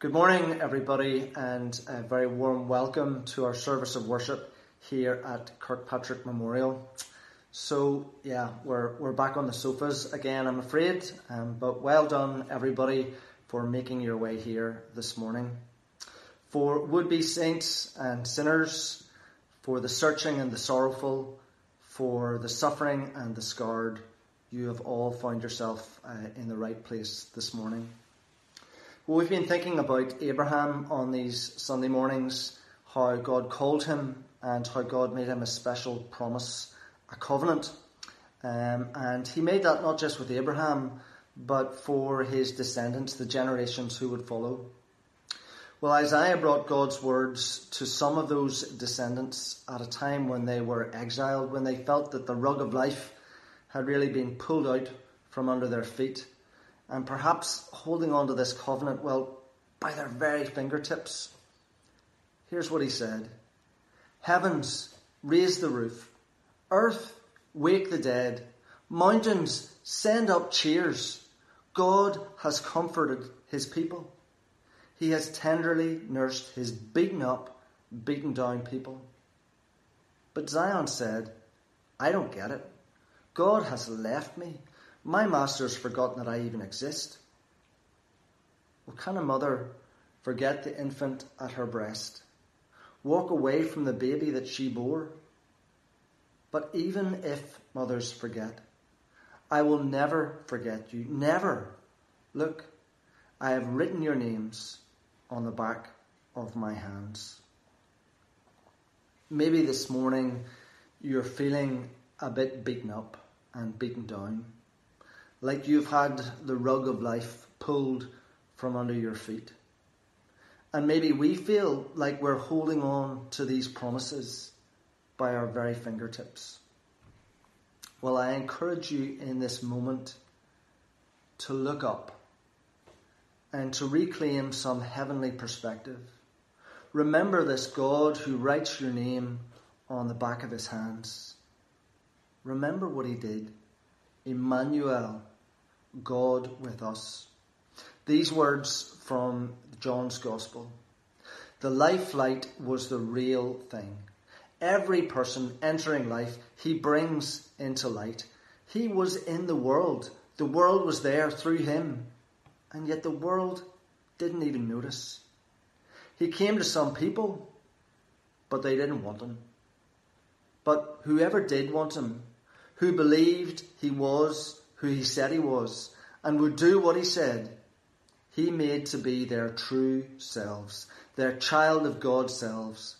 Good morning, everybody, and a very warm welcome to our service of worship here at Kirkpatrick Memorial. So, yeah, we're, we're back on the sofas again, I'm afraid, um, but well done, everybody, for making your way here this morning. For would be saints and sinners, for the searching and the sorrowful, for the suffering and the scarred, you have all found yourself uh, in the right place this morning. Well, we've been thinking about Abraham on these Sunday mornings, how God called him and how God made him a special promise, a covenant. Um, and he made that not just with Abraham, but for his descendants, the generations who would follow. Well, Isaiah brought God's words to some of those descendants at a time when they were exiled, when they felt that the rug of life had really been pulled out from under their feet and perhaps holding on to this covenant, well, by their very fingertips. Here's what he said Heavens, raise the roof. Earth, wake the dead. Mountains, send up cheers. God has comforted his people. He has tenderly nursed his beaten up, beaten down people. But Zion said, I don't get it. God has left me. My master's forgotten that I even exist. Well, can a mother forget the infant at her breast? Walk away from the baby that she bore? But even if mothers forget, I will never forget you. Never. Look, I have written your names on the back of my hands. Maybe this morning you're feeling a bit beaten up and beaten down like you've had the rug of life pulled from under your feet. And maybe we feel like we're holding on to these promises by our very fingertips. Well, I encourage you in this moment to look up and to reclaim some heavenly perspective. Remember this God who writes your name on the back of his hands. Remember what he did. Emmanuel, God with us. These words from John's Gospel. The life light was the real thing. Every person entering life, he brings into light. He was in the world. The world was there through him. And yet the world didn't even notice. He came to some people, but they didn't want him. But whoever did want him, who believed he was who he said he was, and would do what he said, he made to be their true selves, their child of God selves.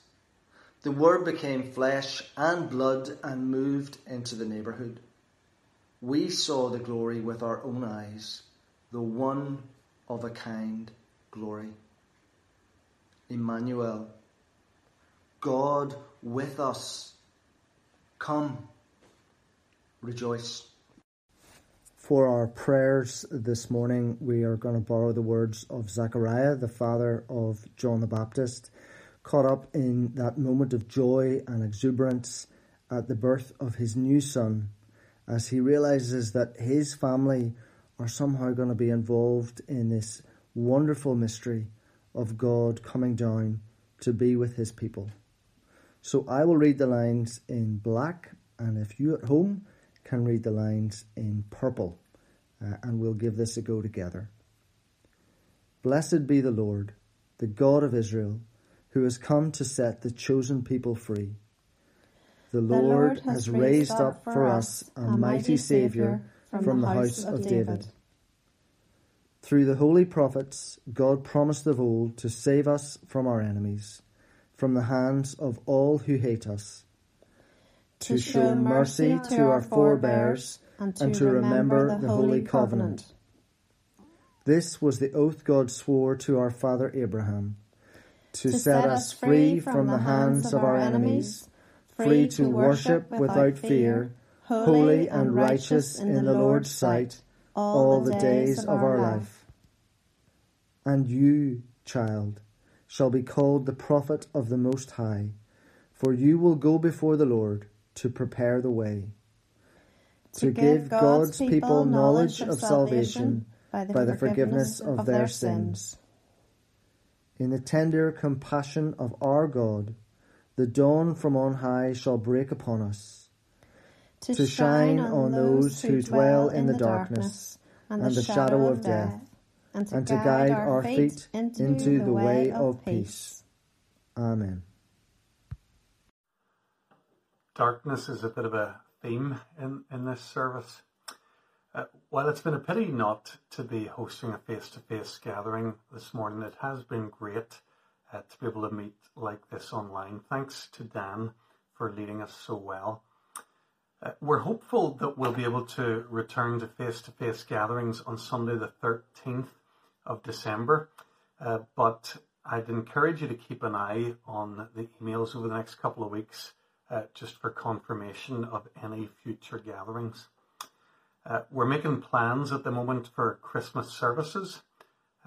The Word became flesh and blood and moved into the neighbourhood. We saw the glory with our own eyes, the one of a kind glory. Emmanuel, God with us. Come, rejoice. For our prayers this morning, we are going to borrow the words of Zechariah, the father of John the Baptist, caught up in that moment of joy and exuberance at the birth of his new son, as he realizes that his family are somehow going to be involved in this wonderful mystery of God coming down to be with his people. So I will read the lines in black, and if you at home can read the lines in purple, uh, and we'll give this a go together. Blessed be the Lord, the God of Israel, who has come to set the chosen people free. The, the Lord, Lord has, has raised up for us a mighty Saviour from, from the house of David. David. Through the holy prophets, God promised of old to save us from our enemies, from the hands of all who hate us to show mercy to our forebears, and to, and to remember, remember the Holy Covenant. This was the oath God swore to our father Abraham to, to set us free from the hands of our enemies, free to worship without fear, holy and righteous in the Lord's sight, all the days of our life. And you, child, shall be called the prophet of the Most High, for you will go before the Lord to prepare the way, to, to give God's people knowledge of salvation by the, forgiveness of their sins. in the tender compassion of our God, the dawn from on high shall break upon us, to, to shine on those who dwell in the darkness and the shadow of death, and to, and to guide our feet into, into the way of peace. Amen. Darkness is a bit of a theme in, in this service. Uh, while it's been a pity not to be hosting a face-to-face gathering this morning, it has been great uh, to be able to meet like this online. Thanks to Dan for leading us so well. Uh, we're hopeful that we'll be able to return to face-to-face gatherings on Sunday the 13th of December, uh, but I'd encourage you to keep an eye on the emails over the next couple of weeks uh, just for confirmation of any future gatherings. Uh, we're making plans at the moment for Christmas services.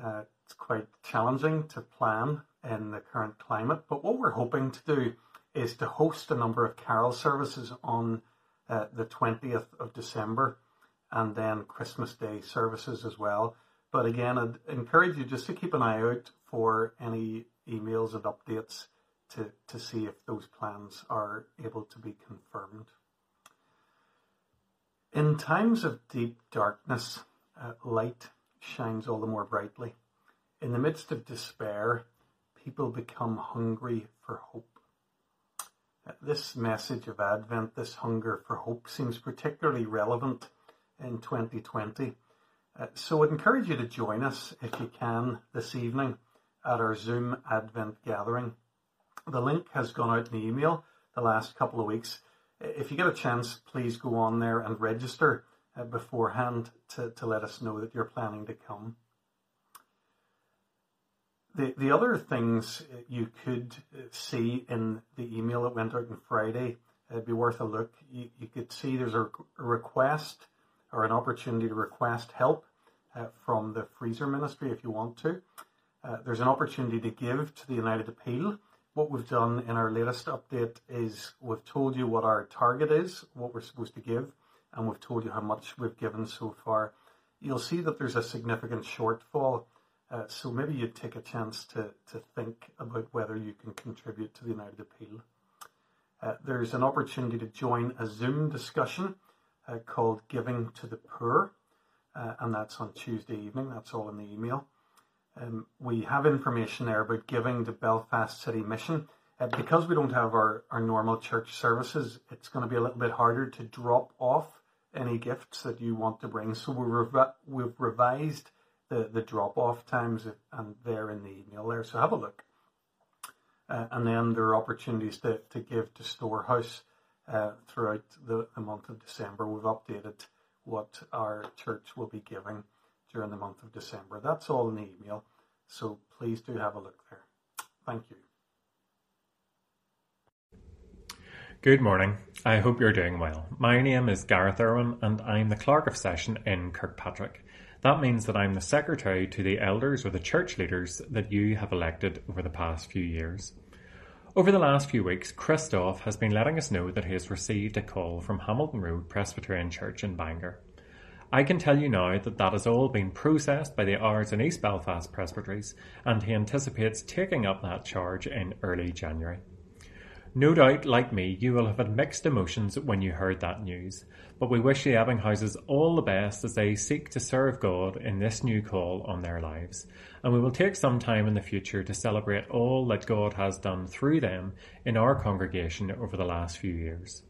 Uh, it's quite challenging to plan in the current climate, but what we're hoping to do is to host a number of carol services on uh, the 20th of December and then Christmas Day services as well. But again, I'd encourage you just to keep an eye out for any emails and updates to, to see if those plans are able to be confirmed. In times of deep darkness, uh, light shines all the more brightly. In the midst of despair, people become hungry for hope. Uh, this message of Advent, this hunger for hope, seems particularly relevant in 2020. Uh, so I'd encourage you to join us if you can this evening at our Zoom Advent gathering. The link has gone out in the email the last couple of weeks if you get a chance, please go on there and register uh, beforehand to, to let us know that you're planning to come. The, the other things you could uh, see in the email that went out on Friday, it'd be worth a look. You, you could see there's a, request or an opportunity to request help uh, from the freezer ministry if you want to. Uh, there's an opportunity to give to the United Appeal what we've done in our latest update is we've told you what our target is, what we're supposed to give, and we've told you how much we've given so far. You'll see that there's a significant shortfall, uh, so maybe you'd take a chance to, to think about whether you can contribute to the United Appeal. Uh, there's an opportunity to join a Zoom discussion uh, called Giving to the Poor, uh, and that's on Tuesday evening. That's all in the email. Um, we have information there about giving to Belfast City Mission. Uh, because we don't have our, our normal church services, it's going to be a little bit harder to drop off any gifts that you want to bring. So we revi- we've revised the, the drop off times and they're in the email there. So have a look. Uh, and then there are opportunities to, to give to Storehouse uh, throughout the, the month of December. We've updated what our church will be giving during the month of December. That's all in the email, so please do have a look there. Thank you. Good morning. I hope you're doing well. My name is Gareth Irwin and I'm the Clerk of Session in Kirkpatrick. That means that I'm the Secretary to the elders or the church leaders that you have elected over the past few years. Over the last few weeks, Christoph has been letting us know that he has received a call from Hamilton Road Presbyterian Church in Bangor. I can tell you now that that has all been processed by the Ards and East Belfast Presbyteries, and he anticipates taking up that charge in early January. No doubt, like me, you will have had mixed emotions when you heard that news, but we wish the Ebbinghauses all the best as they seek to serve God in this new call on their lives, and we will take some time in the future to celebrate all that God has done through them in our congregation over the last few years.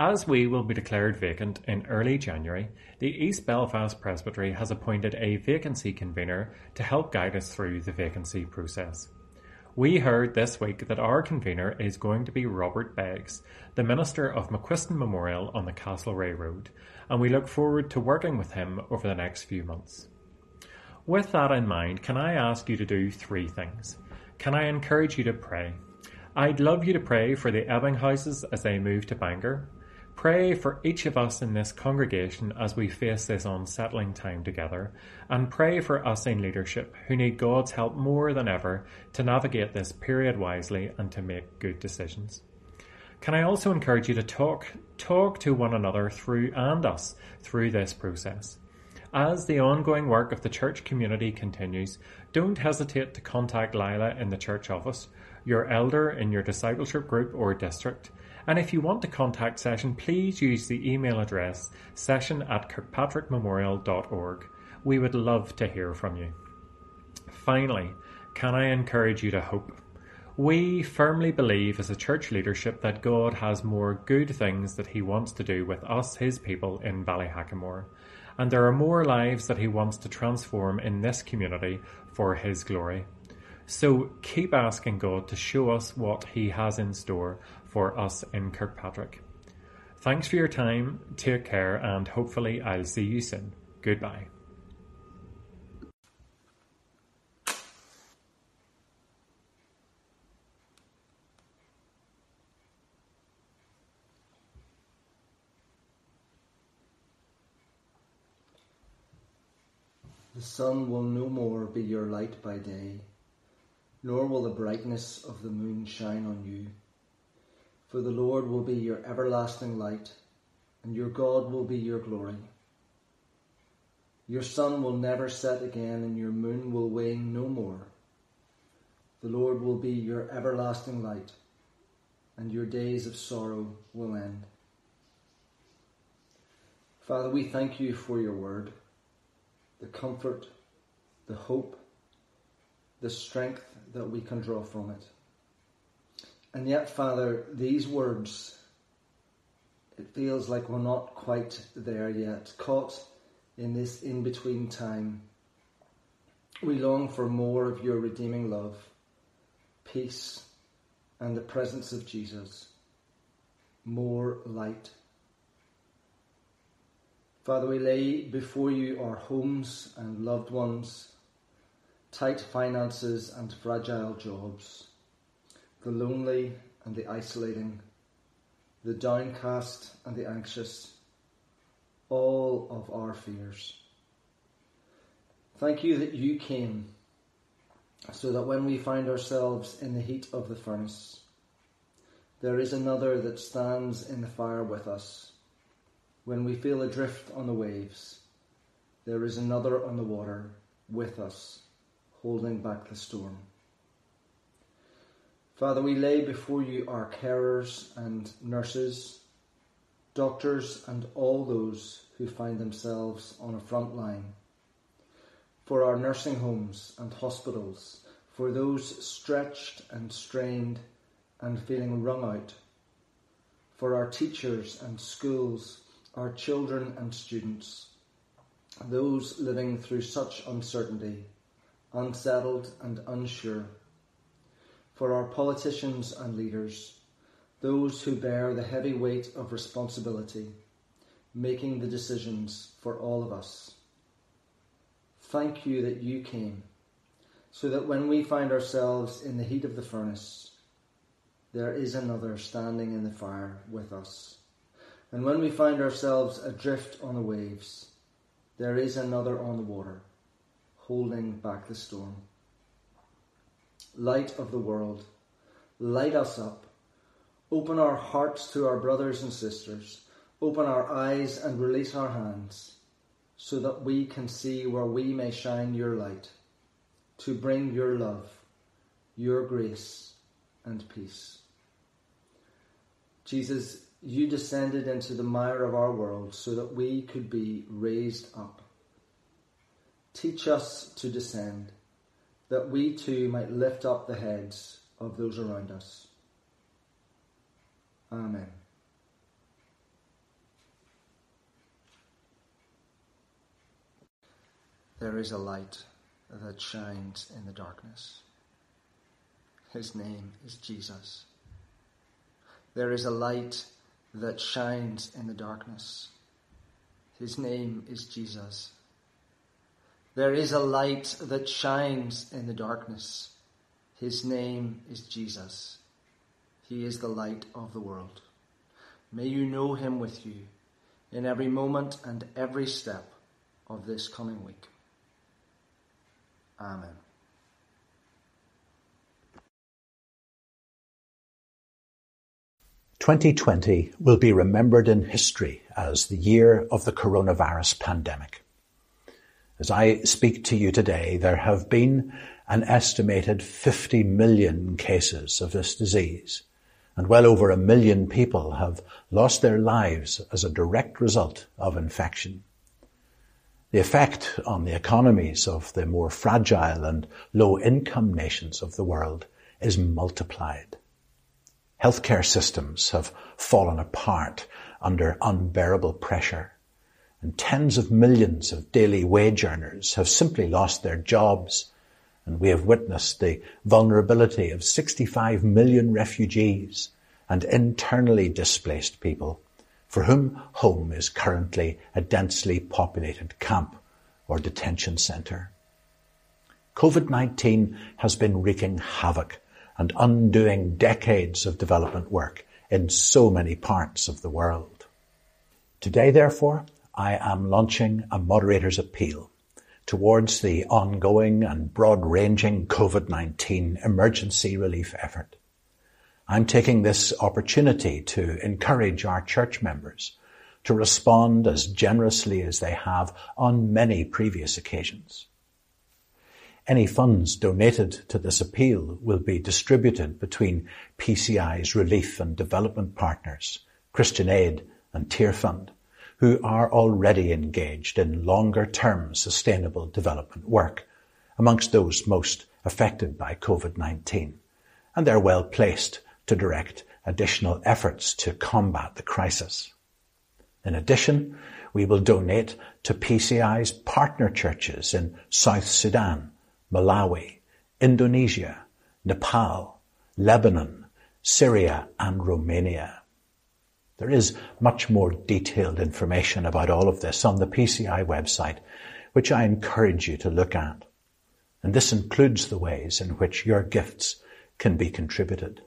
As we will be declared vacant in early January, the East Belfast Presbytery has appointed a vacancy convener to help guide us through the vacancy process. We heard this week that our convener is going to be Robert Beggs, the Minister of McQuiston Memorial on the Castlereagh Road, and we look forward to working with him over the next few months. With that in mind, can I ask you to do three things? Can I encourage you to pray? I'd love you to pray for the Ebbinghauses as they move to Bangor, Pray for each of us in this congregation as we face this unsettling time together, and pray for us in leadership who need God's help more than ever to navigate this period wisely and to make good decisions. Can I also encourage you to talk, talk to one another through and us through this process? As the ongoing work of the church community continues, don't hesitate to contact Lila in the church office, your elder in your discipleship group or district. And if you want to contact Session, please use the email address session at kirkpatrickmemorial.org. We would love to hear from you. Finally, can I encourage you to hope? We firmly believe as a church leadership that God has more good things that He wants to do with us, His people in Ballyhackamore, and there are more lives that He wants to transform in this community for His glory. So keep asking God to show us what He has in store for us in Kirkpatrick. Thanks for your time, take care, and hopefully I'll see you soon. Goodbye. The sun will no more be your light by day, nor will the brightness of the moon shine on you. For the Lord will be your everlasting light, and your God will be your glory. Your sun will never set again, and your moon will wane no more. The Lord will be your everlasting light, and your days of sorrow will end. Father, we thank you for your word the comfort, the hope, the strength that we can draw from it. And yet, Father, these words, it feels like we're not quite there yet, caught in this in between time. We long for more of your redeeming love, peace, and the presence of Jesus, more light. Father, we lay before you our homes and loved ones, tight finances and fragile jobs, the lonely and the isolating, the downcast and the anxious, all of our fears. Thank you that you came so that when we find ourselves in the heat of the furnace, there is another that stands in the fire with us when we feel adrift on the waves, there is another on the water with us, holding back the storm. Father, we lay before you our carers and nurses, doctors, and all those who find themselves on a front line. For our nursing homes and hospitals, for those stretched and strained and feeling wrung out, for our teachers and schools our children and students, those living through such uncertainty, unsettled and unsure, for our politicians and leaders, those who bear the heavy weight of responsibility, making the decisions for all of us. Thank you that you came, so that when we find ourselves in the heat of the furnace, there is another standing in the fire with us. And when we find ourselves adrift on the waves, there is another on the water, holding back the storm. Light of the world, light us up. Open our hearts to our brothers and sisters. Open our eyes and release our hands so that we can see where we may shine your light to bring your love, your grace and peace. Jesus, you descended into the mire of our world so that we could be raised up. Teach us to descend, that we too might lift up the heads of those around us. Amen. There is a light that shines in the darkness. His name is Jesus. There is a light that shines in the darkness. His name is Jesus. There is a light that shines in the darkness. His name is Jesus. He is the light of the world. May you know him with you in every moment and every step of this coming week. Amen. 2020 will be remembered in history as the year of the coronavirus pandemic. As I speak to you today, there have been an estimated 50 million cases of this disease, and well over a million people have lost their lives as a direct result of infection. The effect on the economies of the more fragile and low income nations of the world is multiplied. Healthcare systems have fallen apart under unbearable pressure and tens of millions of daily wage earners have simply lost their jobs. And we have witnessed the vulnerability of 65 million refugees and internally displaced people for whom home is currently a densely populated camp or detention centre. COVID-19 has been wreaking havoc and undoing decades of development work in so many parts of the world. Today, therefore, I am launching a moderator's appeal towards the ongoing and broad-ranging COVID-19 emergency relief effort. I'm taking this opportunity to encourage our church members to respond as generously as they have on many previous occasions. Any funds donated to this appeal will be distributed between PCI's relief and development partners, Christian Aid and Tearfund, who are already engaged in longer-term sustainable development work amongst those most affected by COVID-19, and they're well placed to direct additional efforts to combat the crisis. In addition, we will donate to PCI's partner churches in South Sudan, Malawi, Indonesia, Nepal, Lebanon, Syria and Romania. There is much more detailed information about all of this on the PCI website, which I encourage you to look at. And this includes the ways in which your gifts can be contributed.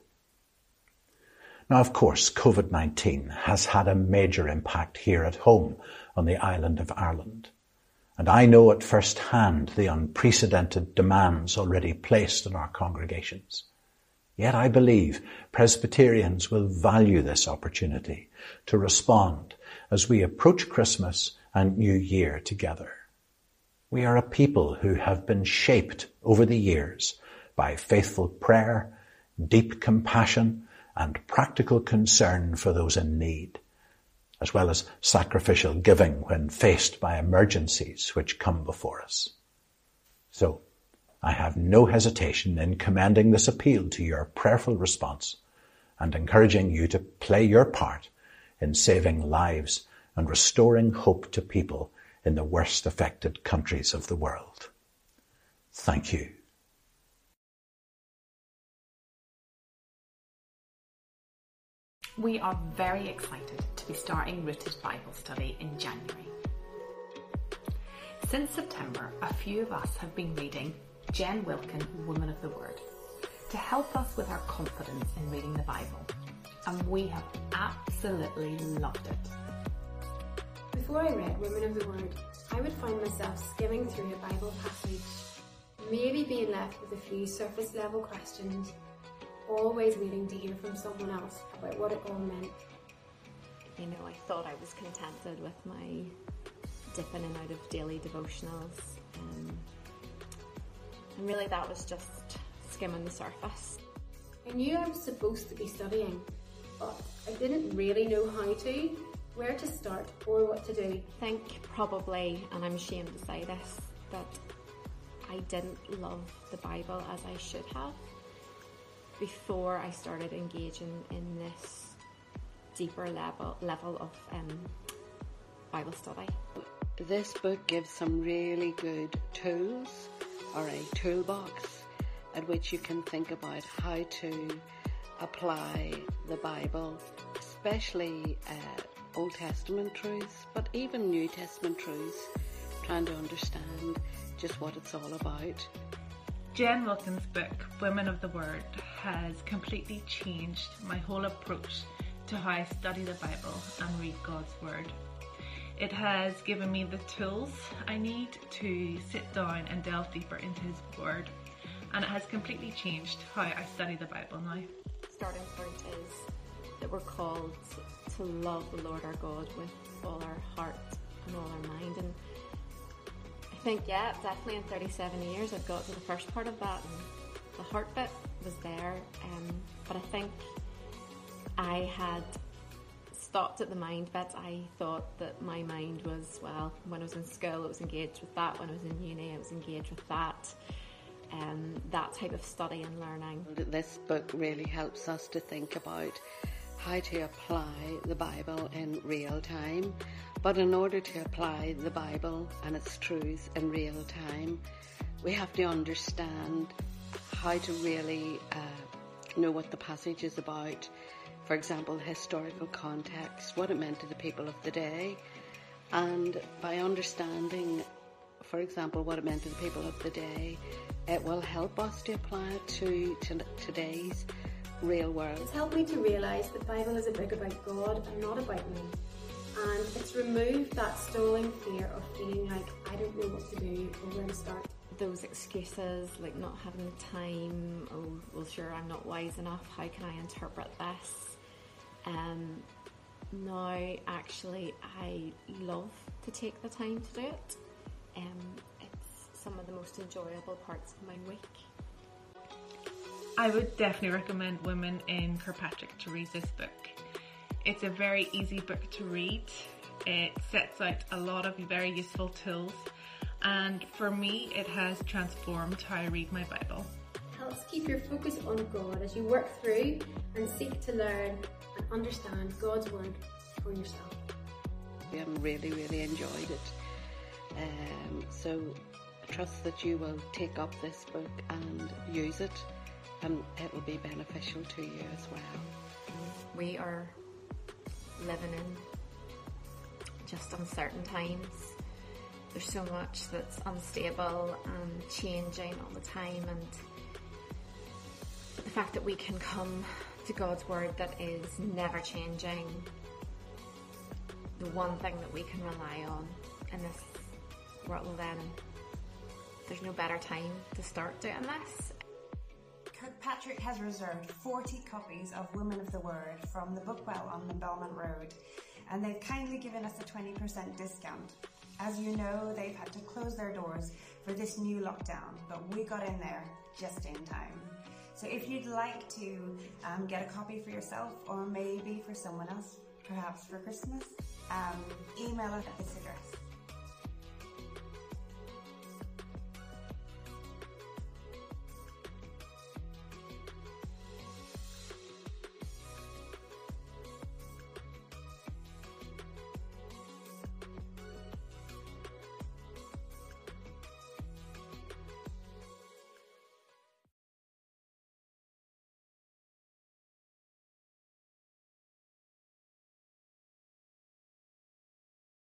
Now, of course, COVID-19 has had a major impact here at home on the island of Ireland. And I know at first hand the unprecedented demands already placed on our congregations. Yet I believe Presbyterians will value this opportunity to respond as we approach Christmas and New Year together. We are a people who have been shaped over the years by faithful prayer, deep compassion, and practical concern for those in need, as well as sacrificial giving when faced by emergencies which come before us. So, I have no hesitation in commending this appeal to your prayerful response and encouraging you to play your part in saving lives and restoring hope to people in the worst affected countries of the world. Thank you. We are very excited to be starting Rooted Bible Study in January. Since September, a few of us have been reading Jen Wilkin, Woman of the Word, to help us with our confidence in reading the Bible. And we have absolutely loved it. Before I read Women of the Word, I would find myself skimming through a Bible passage, maybe being left with a few surface level questions, always waiting to hear from someone else about what it all meant. You know, I thought I was contented with my dipping in and out of daily devotionals. Um, and really that was just skimming the surface. I knew I was supposed to be studying, but I didn't really know how to, where to start or what to do. I think probably, and I'm ashamed to say this, that I didn't love the Bible as I should have before I started engaging in this deeper level level of um, Bible study. This book gives some really good tools or a toolbox at which you can think about how to apply the Bible, especially uh, Old Testament truths, but even New Testament truths, trying to understand just what it's all about. Jen Wilkin's book, Women of the Word, has completely changed my whole approach to how I study the Bible and read God's Word. It has given me the tools I need to sit down and delve deeper into His Word, and it has completely changed how I study the Bible now. Starting point is that we're called to love the Lord our God with all our heart and all our mind, and I think, yeah, definitely in 37 years I've got to the first part of that and the heart bit was there. Um, but I think I had stopped at the mind bit. I thought that my mind was, well, when I was in school, I was engaged with that. When I was in uni, I was engaged with that. Um, that type of study and learning. This book really helps us to think about how to apply the Bible in real time. But in order to apply the Bible and its truths in real time, we have to understand how to really uh, know what the passage is about. For example, historical context, what it meant to the people of the day. And by understanding, for example, what it meant to the people of the day, it will help us to apply it to, to today's real world. It's helped me to realise the Bible is a book about God and not about me. And it's removed that stalling fear of feeling like I don't know what to do or where to start. Those excuses like not having the time, oh, well, sure, I'm not wise enough, how can I interpret this? Um, now, actually, I love to take the time to do it. Um, it's some of the most enjoyable parts of my week. I would definitely recommend women in Kirkpatrick to read this book. It's a very easy book to read. It sets out a lot of very useful tools and for me it has transformed how I read my Bible. Helps keep your focus on God as you work through and seek to learn and understand God's word for yourself. I really, really enjoyed it. Um, so I trust that you will take up this book and use it and it will be beneficial to you as well. We are living in just uncertain times. There's so much that's unstable and changing all the time and the fact that we can come to God's word that is never changing, the one thing that we can rely on in this world then there's no better time to start doing this Kirkpatrick has reserved 40 copies of Women of the Word from the Bookwell on the Belmont Road, and they've kindly given us a 20% discount. As you know, they've had to close their doors for this new lockdown, but we got in there just in time. So if you'd like to um, get a copy for yourself or maybe for someone else, perhaps for Christmas, um, email us at this address.